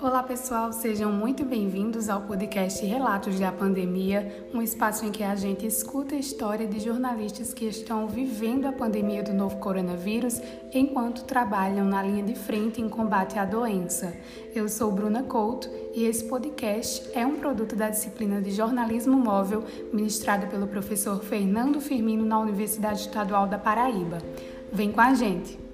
Olá pessoal, sejam muito bem-vindos ao podcast Relatos da Pandemia, um espaço em que a gente escuta a história de jornalistas que estão vivendo a pandemia do novo coronavírus enquanto trabalham na linha de frente em combate à doença. Eu sou Bruna Couto e esse podcast é um produto da disciplina de jornalismo móvel ministrado pelo professor Fernando Firmino na Universidade Estadual da Paraíba. Vem com a gente!